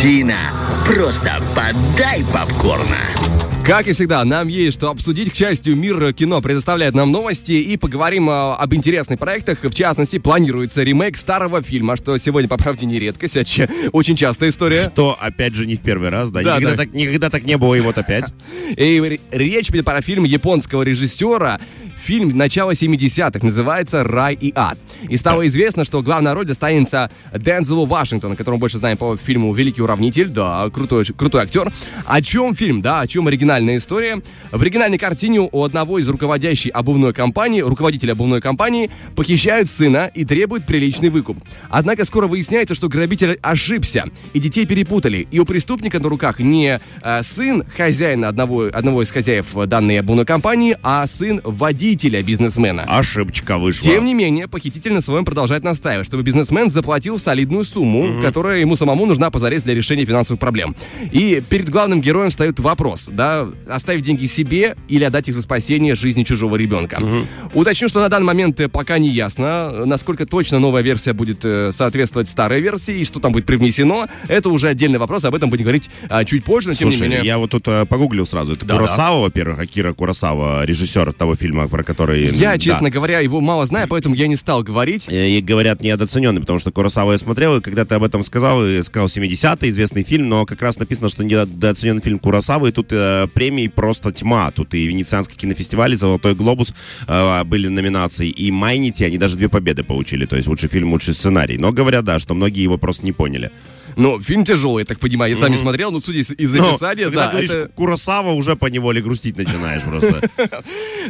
Картина. Просто подай попкорна. Как и всегда, нам есть что обсудить. К счастью, мир кино предоставляет нам новости и поговорим а, об интересных проектах. В частности, планируется ремейк старого фильма, что сегодня, по правде, не редкость, а че- очень частая история. Что, опять же, не в первый раз, да? Да, никогда, да. Так, никогда так не было, и вот опять. И речь идет про фильм японского режиссера. Фильм начала 70-х называется «Рай и ад». И стало известно, что главная роль достанется Дензелу Вашингтону, которого мы больше знаем по фильму «Великий уравнитель». Да, крутой, крутой актер. О чем фильм, да, о чем оригинальная история? В оригинальной картине у одного из руководящей обувной компании, руководителя обувной компании, похищают сына и требуют приличный выкуп. Однако скоро выясняется, что грабитель ошибся, и детей перепутали. И у преступника на руках не э, сын хозяина одного, одного из хозяев данной обувной компании, а сын водителя бизнесмена. Ошибочка вышла. Тем не менее, похититель на своем продолжает настаивать, чтобы бизнесмен заплатил солидную сумму, которая ему самому нужна позарез для решения финансовых проблем. И перед главным героем встает вопрос, да, оставить деньги себе или отдать их за спасение жизни чужого ребенка. Уточню, что на данный момент э, пока не ясно, э, насколько точно новая версия будет э, соответствовать старой версии и что там будет привнесено. Это уже отдельный вопрос, об этом будем говорить а, чуть позже, но тем не Слушай, менее. я вот тут погуглил сразу. Это Да, Куросава, во-первых, Акира Куросава, режиссер того фильма, про который... Я, да. честно говоря, его мало знаю, поэтому я не стал говорить. Э, И говорят, недооцененный, потому что Куросава я смотрел, и когда ты об этом сказал, и сказал 70-й, известный фильм, но как раз написано, что недооцененный фильм Куросавы, и тут э, премии просто тьма. Тут и Венецианский кинофестиваль, и Золотой глобус э, были номинации, и Майнити, они даже две победы получили, то есть лучший фильм, лучший сценарий. Но говорят, да, что многие его просто не поняли. Ну, фильм тяжелый, я так понимаю. Я сам не смотрел, но судя из, Но описания, когда да, говоришь это... Куросава, уже по неволе грустить начинаешь просто.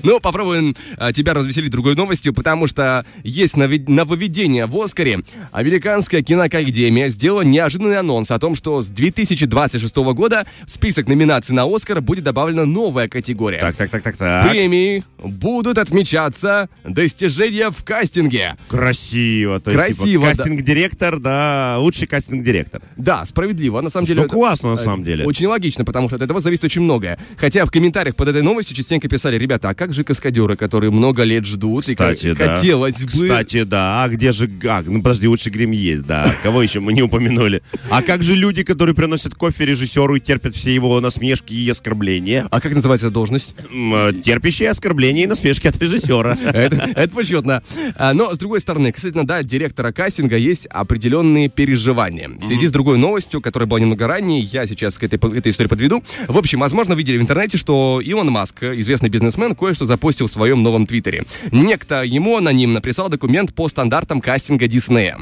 Ну, попробуем а, тебя развеселить другой новостью, потому что есть нововведение в Оскаре. Американская киноакадемия сделала неожиданный анонс о том, что с 2026 года в список номинаций на Оскар будет добавлена новая категория. Так, так, так, так, так. Премии будут отмечаться достижения в кастинге. Красиво. То есть, типа, Красиво, кастинг-директор, да, лучший кастинг-директор. Да, справедливо. На самом Что деле... это, классно, на э, самом деле. Очень логично, потому что от этого зависит очень многое. Хотя в комментариях под этой новостью частенько писали, ребята, а как же каскадеры, которые много лет ждут, Кстати, и да. хотелось бы... Кстати, да. А где же... А, ну, подожди, лучший грим есть, да. Кого еще мы не упомянули? А как же люди, которые приносят кофе режиссеру и терпят все его насмешки и оскорбления? А как называется должность? Э, Терпящие оскорбления и насмешки от режиссера. Это, это почетно. А, Но, с другой стороны, кстати, да, директора кастинга есть определенные переживания. В связи с другой новостью, которая была немного ранее, я сейчас к этой, к этой истории подведу. В общем, возможно, видели в интернете, что Илон Маск, известный бизнесмен, кое-что запустил в своем новом твиттере. Некто ему анонимно прислал документ по стандартам кастинга Диснея.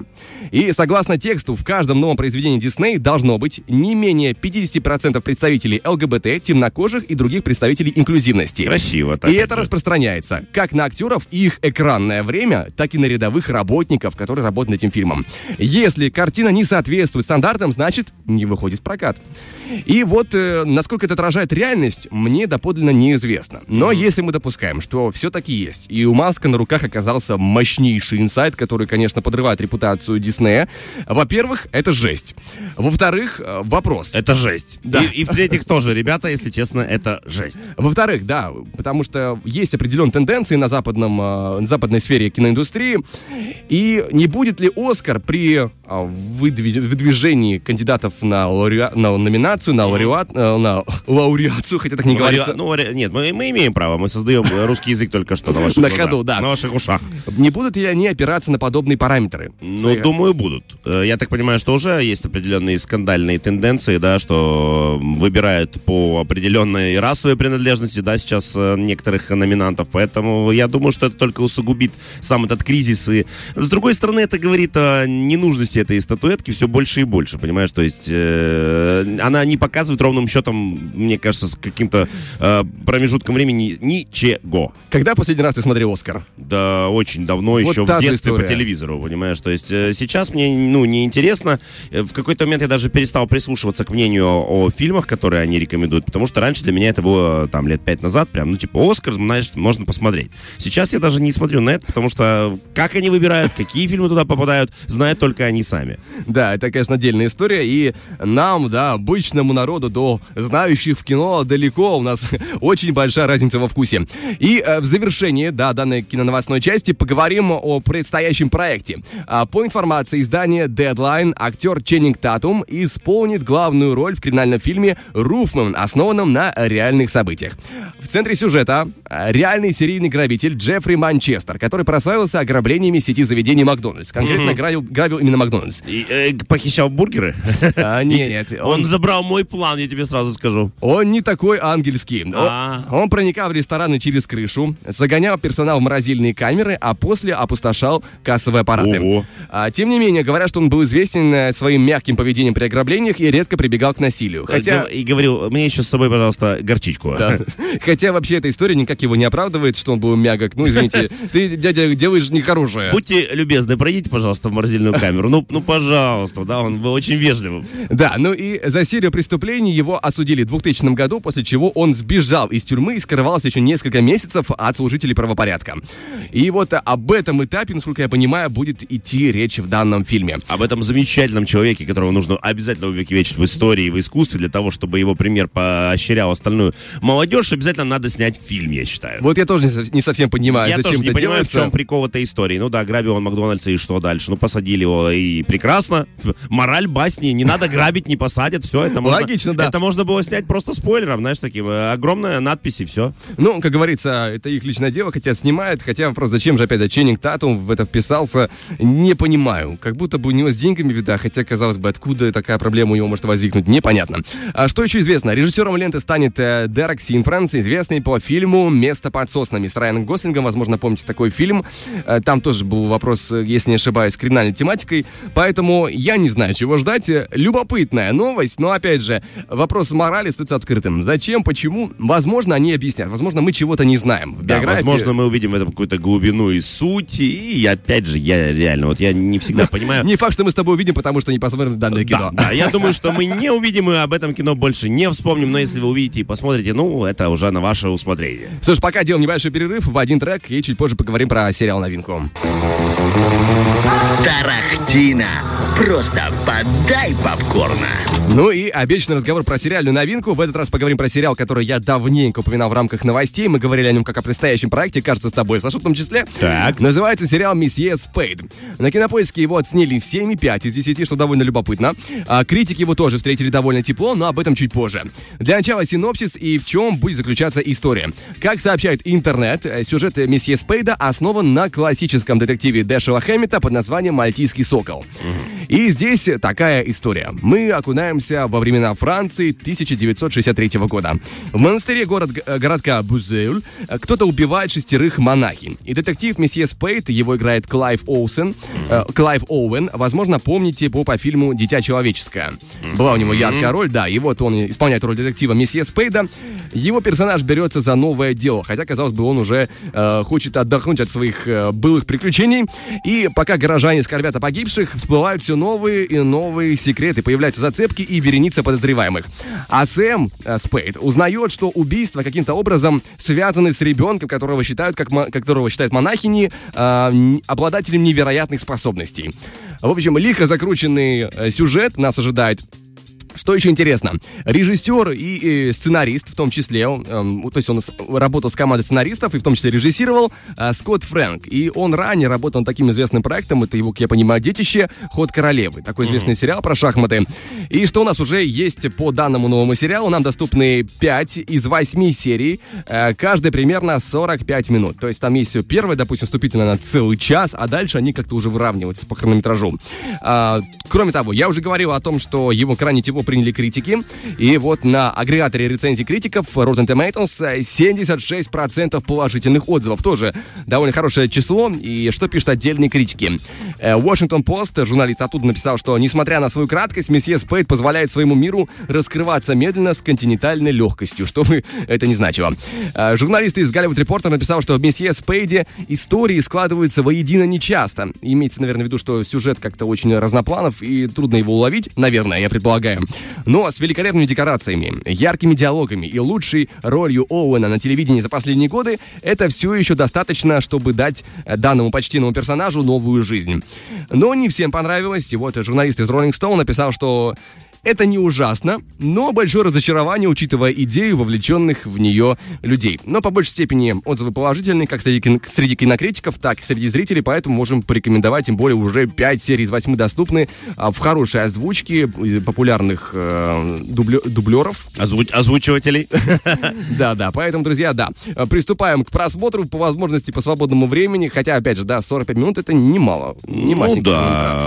И согласно тексту, в каждом новом произведении Дисней должно быть не менее 50% представителей ЛГБТ, темнокожих и других представителей инклюзивности. Красиво. так И это распространяется как на актеров и их экранное время, так и на рядовых работников, которые работают над этим фильмом. Если картина не соответствует стандартам, значит, не выходит в прокат. И вот, э, насколько это отражает реальность, мне доподлинно неизвестно. Но если мы допускаем, что все-таки есть, и у Маска на руках оказался мощнейший инсайт, который, конечно, подрывает репутацию Диснея, во-первых, это жесть. Во-вторых, э, вопрос. Это жесть. Да. И, и в-третьих тоже, ребята, если честно, это жесть. Во-вторых, да, потому что есть определенные тенденции на, западном, э, на западной сфере киноиндустрии. И не будет ли Оскар при э, выдви- выдвижении кандидатов на, лауреа- на номинацию, на, лауреат, э, на лауреацию, хотя так не говорится, Ну, нет, мы, мы имеем право, мы создаем русский язык только что на ваших На ходу, да. На ваших ушах. не будут ли они опираться на подобные параметры? Ну, С- думаю, будут. Э, Я так понимаю, что уже есть определенные скандальные тенденции, да, что выбирают по определенной расовой принадлежности, да, сейчас э, некоторых номинантов. Поэтому я думаю, что это только усугубит сам этот кризис. И с другой стороны, это говорит о ненужности этой статуэтки все больше и больше, понимаешь? То есть э, она не показывает ровным счетом, мне кажется, с каким-то э, промежутком времени ничего. Когда последний раз ты смотрел Оскар? Да, очень давно, Вот еще в детстве по история. телевизору, понимаешь? То есть э, сейчас мне, ну, неинтересно. Э, В какой-то момент я даже перестал прислушиваться к мнению о, о фильмах, которые они рекомендуют, потому что раньше для меня это было там лет пять назад, прям, ну, типа, Оскар, знаешь, можно посмотреть. Сейчас я даже не смотрю на это, потому что как они выбирают, какие фильмы туда попадают, знают только они сами. Да, это, конечно, отдельная история, и нам, да, обычному народу, до знающих в кино далеко, у нас очень большая разница во вкусе. И э, в завершении, да, данной киноновостной части поговорим о предстоящем проекте. А, по информации издания Deadline, актер Ченнинг Татум исполнит главную роль в криминальном фильме «Руфман», основанном на реальных событиях. В центре сюжета э, реальный серийный грабитель Джеффри Манчестер, который прославился ограблениями сети заведений Макдональдс. Конкретно грабил, грабил именно Макдональдс. И, э, похищал бургеры? А, нет, нет, Он забрал мой план, я тебе сразу скажу. Он не такой ангельский. О- А. Он проникал в рестораны через крышу, загонял персонал в морозильные камеры, а после опустошал кассовые аппараты. Ого. А, тем не менее, говорят, что он был известен э, своим мягким поведением при ограблениях и редко прибегал к насилию. Хотя, И говорил, мне еще с собой, пожалуйста, горчичку. да. Хотя вообще эта история никак его не оправдывает, что он был мягок. Ну, извините, ты, дядя, делаешь нехорошее. Будьте любезны, пройдите, пожалуйста, в морозильную камеру. Ну, ну, пожалуйста, да, он был очень вежливым. Да, ну и за серию преступлений его осудили в 2000 году, после чего он сбежал из тюрьмы и скрывался еще несколько месяцев от служителей правопорядка. И вот об этом этапе, насколько я понимаю, будет идти речь в данном фильме. Об этом замечательном человеке, которого нужно обязательно увековечить в истории и в искусстве, для того, чтобы его пример поощрял остальную молодежь, обязательно надо снять фильм, я считаю. Вот я тоже не, со- не совсем понимаю, я зачем тоже не это понимаю, в делается. чем прикол этой истории. Ну да, грабил он Макдональдса, и что дальше? Ну, посадили его, и прекрасно. Ф- Мораль басни, не надо грабить, не посадят, все это можно... Логично, да. Это можно было снять просто спойлером, знаешь, таким, э, огромная надпись, и все. Ну, как говорится, это их личное дело, хотя снимают, хотя вопрос, зачем же опять же Ченнинг Татум в это вписался, не понимаю. Как будто бы у него с деньгами беда, хотя, казалось бы, откуда такая проблема у него может возникнуть, непонятно. А что еще известно? Режиссером ленты станет э, Дерек Синфранс, известный по фильму «Место под соснами» с Райаном Гослингом, возможно, помните такой фильм. Э, Там тоже был вопрос, если не ошибаюсь, с криминальной тематикой, поэтому я не знаю, чего ждать. Любопытная новость, но, опять же, вопрос морали остается открытым. Зачем, почему? Возможно, они объяснят. Возможно, мы чего-то не знаем. В Да, биографии... возможно, мы увидим в этом какую-то глубину и суть. И опять же, я реально, вот я не всегда понимаю. Не факт, что мы с тобой увидим, потому что не посмотрим данное кино. Да, да, я думаю, что мы не увидим и об этом кино больше не вспомним, но если вы увидите и посмотрите, ну, это уже на ваше усмотрение. Ж, пока делаем небольшой перерыв в один трек, и чуть позже поговорим про сериал новинку. Тарахтина. Просто подай попкорна. Ну и обещанный разговор про сериальную новинку. В этот раз поговорим про сериал, который я давненько упоминал в рамках новостей. Мы говорили о нем как о предстоящем проекте, кажется, с тобой, Саша, в том числе. Так. Называется сериал «Месье Спейд». На кинопоиске его оценили 7,5 из 10, что довольно любопытно. А, критики его тоже встретили довольно тепло, но об этом чуть позже. Для начала синопсис и в чем будет заключаться история. Как сообщает интернет, э, сюжет «Месье Спейда» основан на классическом детективе Дэшела Хэммета под названием «Мальтийский сокол». И здесь такая история. Мы окунаемся во времена Франции 1963 года. В монастыре город, городка Бузеуль э, кто-то убивает шестерых монахинь. И детектив месье Спейд, его играет Клайв Оусен, э, Клайв Оуэн, возможно, помните по, по фильму «Дитя человеческое». Была у него яркая роль, да, и вот он исполняет роль детектива месье Спейда. Его персонаж берется за новое дело, хотя, казалось бы, он уже э, хочет отдохнуть от своих э, былых приключений. И пока горожане скорбят о погибших, всплывают все новые и новые секреты, появляются зацепки и вереница подозреваемых. А Сэм э, Спейд узнает, что убийства каким-то образом связаны с ребенком, которого считают, как которого считают монахини, э, обладателем невероятных способностей. В общем, лихо закрученный э, сюжет нас ожидает что еще интересно, режиссер и, э, сценарист в том числе, эм, то есть он работал с командой сценаристов и в том числе режиссировал э, Скотт Фрэнк. И он ранее работал над таким известным проектом, это его, как я понимаю, детище «Ход королевы». Такой известный сериал про шахматы. И что у нас уже есть по данному новому сериалу, нам доступны 5 из 8 серий, э, каждая примерно 45 минут. То есть там есть первая, допустим, вступительная на целый час, а дальше они как-то уже выравниваются по хронометражу. А, кроме того, я уже говорил о том, что его крайне тепло приняли критики. И вот на агрегаторе рецензий критиков Rotten Tomatoes э, 76% положительных отзывов. Тоже довольно хорошее число. И что пишут отдельные критики? Э, Washington Post, журналист оттуда написал, что несмотря на свою краткость, месье Спейд позволяет своему миру раскрываться медленно с континентальной легкостью, что бы это ни значило. Э, Журналист из Голливуд Репортер написал, что в месье Спейде истории складываются воедино нечасто. Имеется, наверное, в виду, что сюжет как-то очень разнопланов и трудно его уловить, наверное, я предполагаю. Но с великолепными декорациями, яркими диалогами и лучшей ролью Оуэна на телевидении за последние годы, это все еще достаточно, чтобы дать данному почтенному персонажу новую жизнь. Но не всем понравилось, и вот журналист из Rolling Stone написал, что это не ужасно, но большое разочарование, учитывая идею вовлеченных в нее людей. Но по большей степени отзывы положительные, как среди, кин- среди кинокритиков, так и среди зрителей, поэтому можем порекомендовать, тем более уже 5 серий из 8 доступны а, в хорошей озвучке популярных э, дублё- дублеров. Озвуч- озвучивателей. Да, да, поэтому, друзья, да, приступаем к просмотру по возможности по свободному времени, хотя, опять же, да, 45 минут это немало, не Ну да,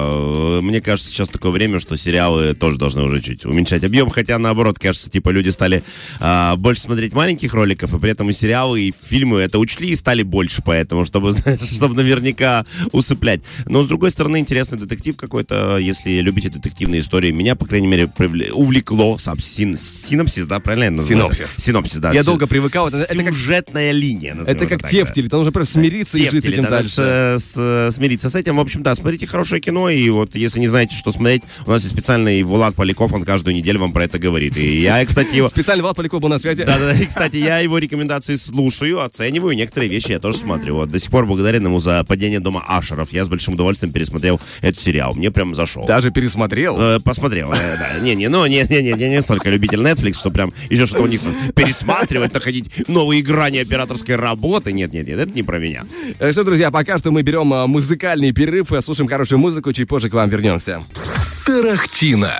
мне кажется, сейчас такое время, что сериалы тоже должны уже чуть уменьшать объем, хотя наоборот, кажется, типа люди стали а, больше смотреть маленьких роликов, и при этом и сериалы, и фильмы это учли и стали больше, поэтому, чтобы, чтобы наверняка усыплять. Но с другой стороны, интересный детектив какой-то, если любите детективные истории, меня, по крайней мере, привле- увлекло сам син- синопсис, да, правильно я называю? Синопсис. Синопсис, да. Я Сю- долго привыкал, это- это как- Сюжетная линия, Это как тефтели, там нужно просто смириться и жить с этим надо дальше. с- с- смириться с этим. В общем, да, смотрите хорошее кино, и вот если не знаете, что смотреть, у нас есть специальный Влад Поляков, он каждую неделю вам про это говорит. И я, кстати, его... Специально Влад Поляков был на связи. Да-да, и, кстати, я его рекомендации слушаю, оцениваю, некоторые вещи я тоже смотрю. Вот до сих пор благодарен ему за падение дома Ашеров. Я с большим удовольствием пересмотрел этот сериал. Мне прям зашел. Даже пересмотрел. Э, Посмотрел, э, да. Не-не, ну, не-не-не, я не столько любитель Netflix, что прям еще что-то у них пересматривать, находить новые грани операторской работы. Нет-нет-нет, это не про меня. Э, Что, друзья, пока что мы берем а, музыкальный перерыв, э, слушаем хорошую музыку, чуть позже к вам вернемся. Тарахтина.